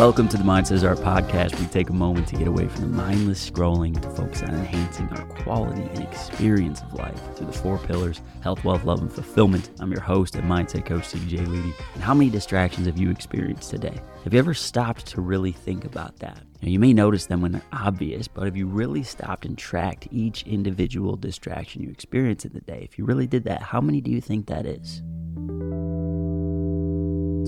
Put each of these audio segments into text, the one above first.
Welcome to the Mindset Art podcast. We take a moment to get away from the mindless scrolling to focus on enhancing our quality and experience of life through the four pillars health, wealth, love, and fulfillment. I'm your host and mindset coach, CJ Leedy. And how many distractions have you experienced today? Have you ever stopped to really think about that? Now, you may notice them when they're obvious, but have you really stopped and tracked each individual distraction you experience in the day? If you really did that, how many do you think that is?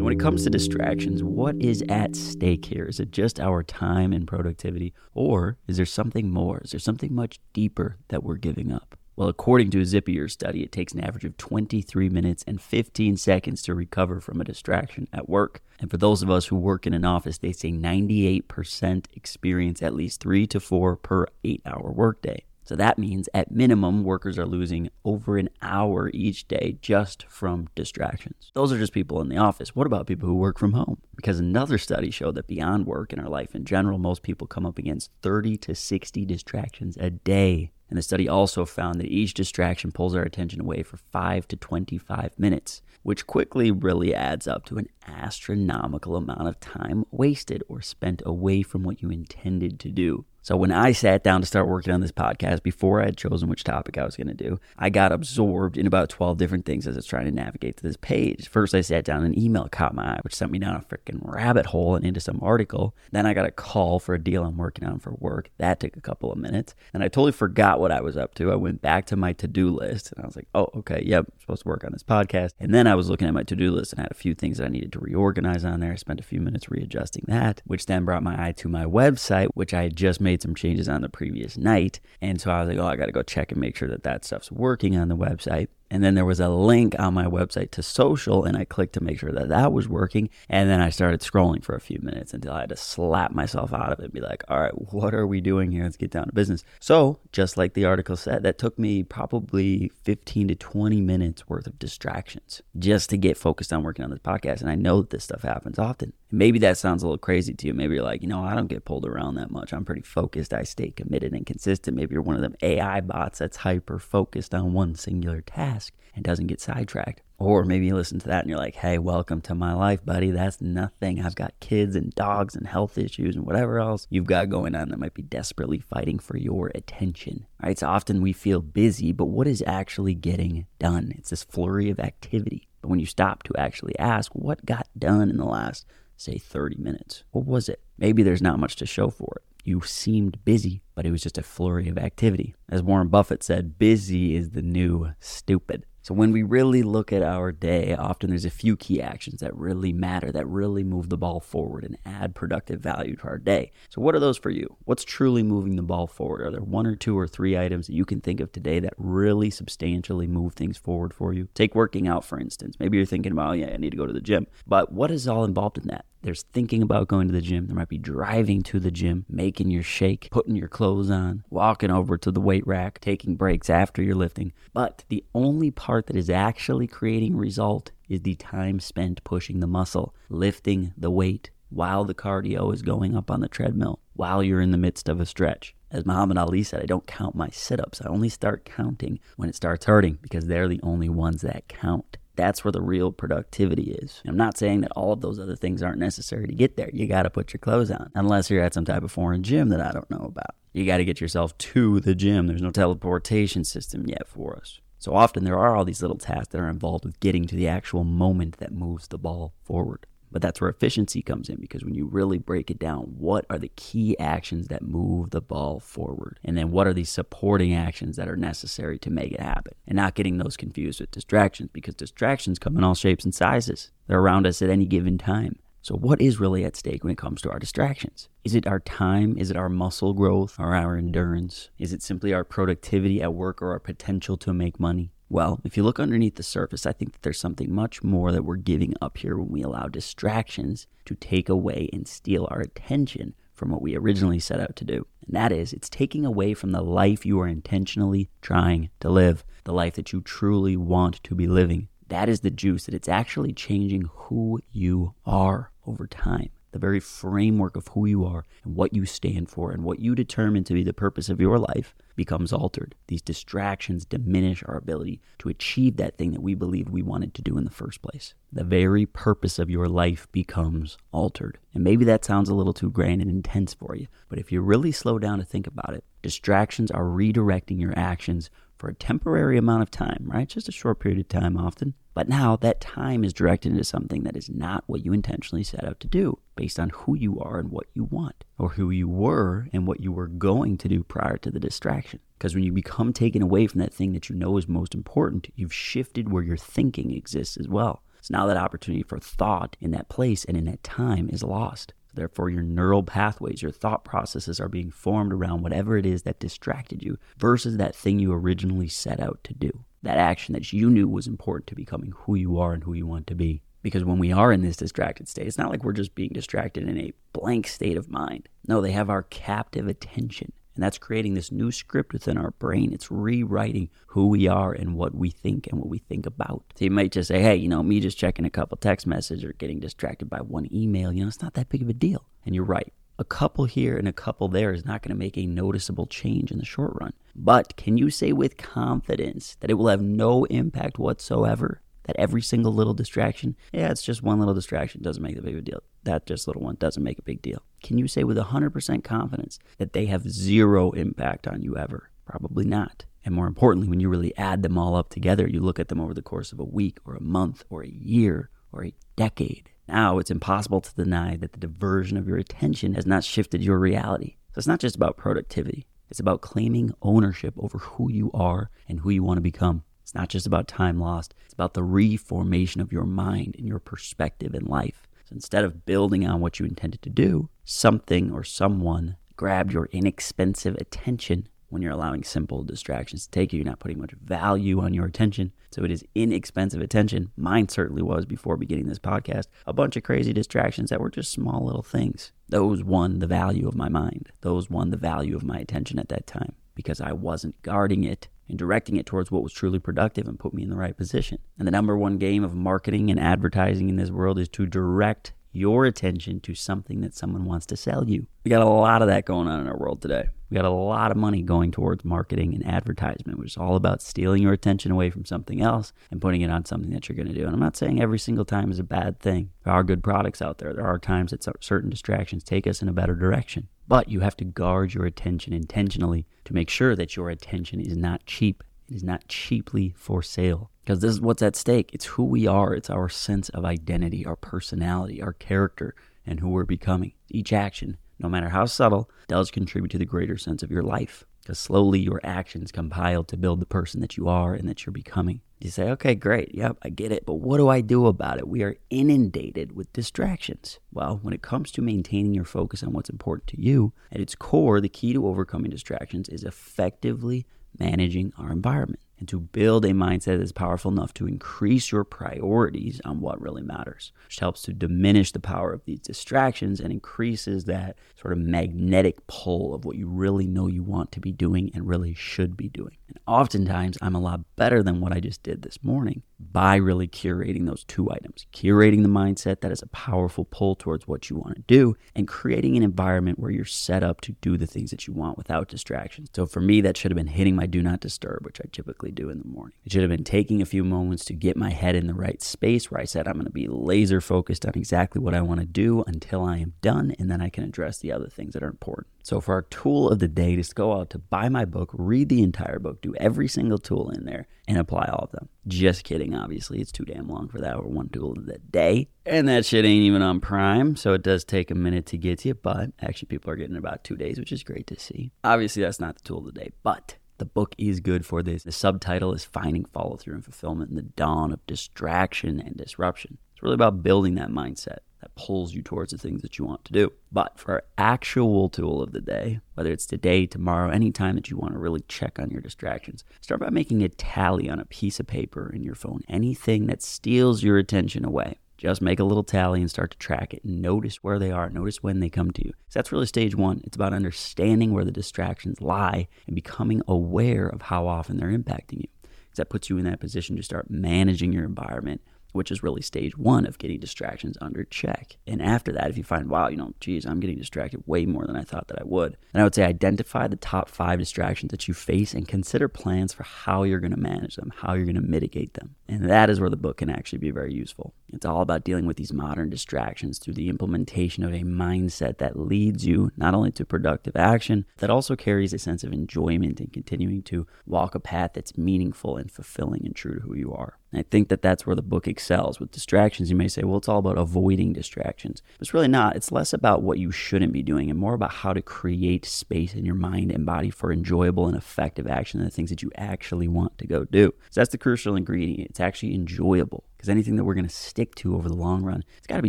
So, when it comes to distractions, what is at stake here? Is it just our time and productivity, or is there something more? Is there something much deeper that we're giving up? Well, according to a Zapier study, it takes an average of 23 minutes and 15 seconds to recover from a distraction at work. And for those of us who work in an office, they say 98% experience at least three to four per eight hour workday. So that means at minimum, workers are losing over an hour each day just from distractions. Those are just people in the office. What about people who work from home? Because another study showed that beyond work and our life in general, most people come up against 30 to 60 distractions a day. And the study also found that each distraction pulls our attention away for 5 to 25 minutes, which quickly really adds up to an astronomical amount of time wasted or spent away from what you intended to do. So when I sat down to start working on this podcast, before I had chosen which topic I was going to do, I got absorbed in about 12 different things as I was trying to navigate to this page. First, I sat down, an email caught my eye, which sent me down a freaking rabbit hole and into some article. Then I got a call for a deal I'm working on for work. That took a couple of minutes. And I totally forgot what I was up to. I went back to my to do list and I was like, oh, okay, yep, I'm supposed to work on this podcast. And then I was looking at my to do list and had a few things that I needed to reorganize on there. I spent a few minutes readjusting that, which then brought my eye to my website, which I had just made made some changes on the previous night. And so I was like, oh, I got to go check and make sure that that stuff's working on the website. And then there was a link on my website to social, and I clicked to make sure that that was working. And then I started scrolling for a few minutes until I had to slap myself out of it and be like, all right, what are we doing here? Let's get down to business. So, just like the article said, that took me probably 15 to 20 minutes worth of distractions just to get focused on working on this podcast. And I know that this stuff happens often. Maybe that sounds a little crazy to you. Maybe you're like, you know, I don't get pulled around that much. I'm pretty focused. I stay committed and consistent. Maybe you're one of them AI bots that's hyper focused on one singular task task and doesn't get sidetracked. Or maybe you listen to that and you're like, hey, welcome to my life, buddy. That's nothing. I've got kids and dogs and health issues and whatever else you've got going on that might be desperately fighting for your attention. Right. So often we feel busy, but what is actually getting done? It's this flurry of activity. But when you stop to actually ask, what got done in the last, say, 30 minutes? What was it? Maybe there's not much to show for it. You seemed busy, but it was just a flurry of activity. As Warren Buffett said, busy is the new stupid. So when we really look at our day, often there's a few key actions that really matter, that really move the ball forward and add productive value to our day. So what are those for you? What's truly moving the ball forward? Are there one or two or three items that you can think of today that really substantially move things forward for you? Take working out, for instance. Maybe you're thinking about, oh, yeah, I need to go to the gym. But what is all involved in that? There's thinking about going to the gym. There might be driving to the gym, making your shake, putting your clothes on, walking over to the weight rack, taking breaks after you're lifting. But the only part that is actually creating result is the time spent pushing the muscle, lifting the weight while the cardio is going up on the treadmill, while you're in the midst of a stretch. As Muhammad Ali said, I don't count my sit ups. I only start counting when it starts hurting because they're the only ones that count. That's where the real productivity is. I'm not saying that all of those other things aren't necessary to get there. You got to put your clothes on, unless you're at some type of foreign gym that I don't know about. You got to get yourself to the gym. There's no teleportation system yet for us. So often there are all these little tasks that are involved with getting to the actual moment that moves the ball forward. But that's where efficiency comes in because when you really break it down, what are the key actions that move the ball forward? And then what are the supporting actions that are necessary to make it happen? And not getting those confused with distractions because distractions come in all shapes and sizes. They're around us at any given time. So, what is really at stake when it comes to our distractions? Is it our time? Is it our muscle growth or our endurance? Is it simply our productivity at work or our potential to make money? Well, if you look underneath the surface, I think that there's something much more that we're giving up here when we allow distractions to take away and steal our attention from what we originally set out to do. And that is, it's taking away from the life you are intentionally trying to live, the life that you truly want to be living. That is the juice, that it's actually changing who you are over time the very framework of who you are and what you stand for and what you determine to be the purpose of your life becomes altered. These distractions diminish our ability to achieve that thing that we believed we wanted to do in the first place. The very purpose of your life becomes altered. And maybe that sounds a little too grand and intense for you, but if you really slow down to think about it, distractions are redirecting your actions for a temporary amount of time, right? Just a short period of time often. But now that time is directed into something that is not what you intentionally set out to do based on who you are and what you want, or who you were and what you were going to do prior to the distraction. Because when you become taken away from that thing that you know is most important, you've shifted where your thinking exists as well. So now that opportunity for thought in that place and in that time is lost. Therefore, your neural pathways, your thought processes are being formed around whatever it is that distracted you versus that thing you originally set out to do. That action that you knew was important to becoming who you are and who you want to be. Because when we are in this distracted state, it's not like we're just being distracted in a blank state of mind. No, they have our captive attention. And that's creating this new script within our brain. It's rewriting who we are and what we think and what we think about. So you might just say, hey, you know, me just checking a couple text messages or getting distracted by one email, you know, it's not that big of a deal. And you're right. A couple here and a couple there is not going to make a noticeable change in the short run. But can you say with confidence that it will have no impact whatsoever that every single little distraction, yeah, it's just one little distraction, doesn't make a big deal. That just little one doesn't make a big deal. Can you say with 100% confidence that they have zero impact on you ever? Probably not. And more importantly, when you really add them all up together, you look at them over the course of a week or a month or a year or a decade. Now it's impossible to deny that the diversion of your attention has not shifted your reality. So it's not just about productivity, it's about claiming ownership over who you are and who you want to become. It's not just about time lost, it's about the reformation of your mind and your perspective in life. So instead of building on what you intended to do, something or someone grabbed your inexpensive attention when you're allowing simple distractions to take you. You're not putting much value on your attention. So it is inexpensive attention. Mine certainly was before beginning this podcast. A bunch of crazy distractions that were just small little things. Those won the value of my mind. Those won the value of my attention at that time because I wasn't guarding it and directing it towards what was truly productive and put me in the right position. And the number one game of marketing and advertising in this world is to direct your attention to something that someone wants to sell you. We got a lot of that going on in our world today. We got a lot of money going towards marketing and advertisement, which is all about stealing your attention away from something else and putting it on something that you're going to do. And I'm not saying every single time is a bad thing. There are good products out there. There are times that certain distractions take us in a better direction. But you have to guard your attention intentionally to make sure that your attention is not cheap. It is not cheaply for sale. Because this is what's at stake. It's who we are, it's our sense of identity, our personality, our character, and who we're becoming. Each action, no matter how subtle, does contribute to the greater sense of your life. Because slowly your actions compile to build the person that you are and that you're becoming. You say, okay, great. Yep, I get it. But what do I do about it? We are inundated with distractions. Well, when it comes to maintaining your focus on what's important to you, at its core, the key to overcoming distractions is effectively managing our environment and to build a mindset that is powerful enough to increase your priorities on what really matters, which helps to diminish the power of these distractions and increases that sort of magnetic pull of what you really know you want to be doing and really should be doing. And oftentimes, I'm a lot better than what I just did this morning by really curating those two items curating the mindset that is a powerful pull towards what you want to do, and creating an environment where you're set up to do the things that you want without distractions. So for me, that should have been hitting my do not disturb, which I typically do in the morning. It should have been taking a few moments to get my head in the right space where I said, I'm going to be laser focused on exactly what I want to do until I am done, and then I can address the other things that are important. So, for our tool of the day, just go out to buy my book, read the entire book, do every single tool in there, and apply all of them. Just kidding, obviously. It's too damn long for that. We're one tool of the day. And that shit ain't even on Prime, so it does take a minute to get to you, but actually, people are getting about two days, which is great to see. Obviously, that's not the tool of the day, but the book is good for this. The subtitle is Finding Follow Through and Fulfillment in the Dawn of Distraction and Disruption. It's really about building that mindset that pulls you towards the things that you want to do. But for our actual tool of the day, whether it's today, tomorrow, anytime that you want to really check on your distractions, start by making a tally on a piece of paper in your phone. Anything that steals your attention away. Just make a little tally and start to track it notice where they are. Notice when they come to you. So that's really stage one. It's about understanding where the distractions lie and becoming aware of how often they're impacting you. Because that puts you in that position to start managing your environment which is really stage one of getting distractions under check. And after that, if you find, wow, you know, geez, I'm getting distracted way more than I thought that I would, then I would say identify the top five distractions that you face and consider plans for how you're going to manage them, how you're going to mitigate them. And that is where the book can actually be very useful. It's all about dealing with these modern distractions through the implementation of a mindset that leads you not only to productive action, that also carries a sense of enjoyment in continuing to walk a path that's meaningful and fulfilling and true to who you are. And I think that that's where the book excels. With distractions, you may say, well, it's all about avoiding distractions. It's really not. It's less about what you shouldn't be doing and more about how to create space in your mind and body for enjoyable and effective action and the things that you actually want to go do. So that's the crucial ingredient. It's actually enjoyable because anything that we're going to stick to over the long run, it's got to be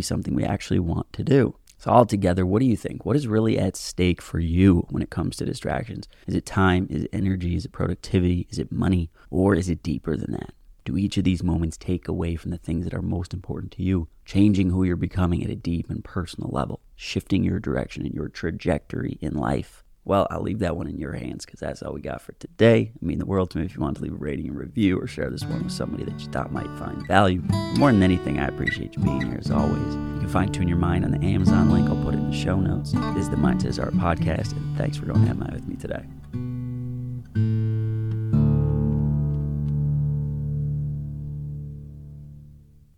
something we actually want to do. So, altogether, what do you think? What is really at stake for you when it comes to distractions? Is it time? Is it energy? Is it productivity? Is it money? Or is it deeper than that? Do each of these moments take away from the things that are most important to you, changing who you're becoming at a deep and personal level, shifting your direction and your trajectory in life? Well, I'll leave that one in your hands because that's all we got for today. I mean the world to me if you want to leave a rating and review or share this one with somebody that you thought might find value. More than anything, I appreciate you being here as always. You can find Tune Your Mind on the Amazon link. I'll put it in the show notes. This is the Mindset is Art podcast, and thanks for going to have mine with me today.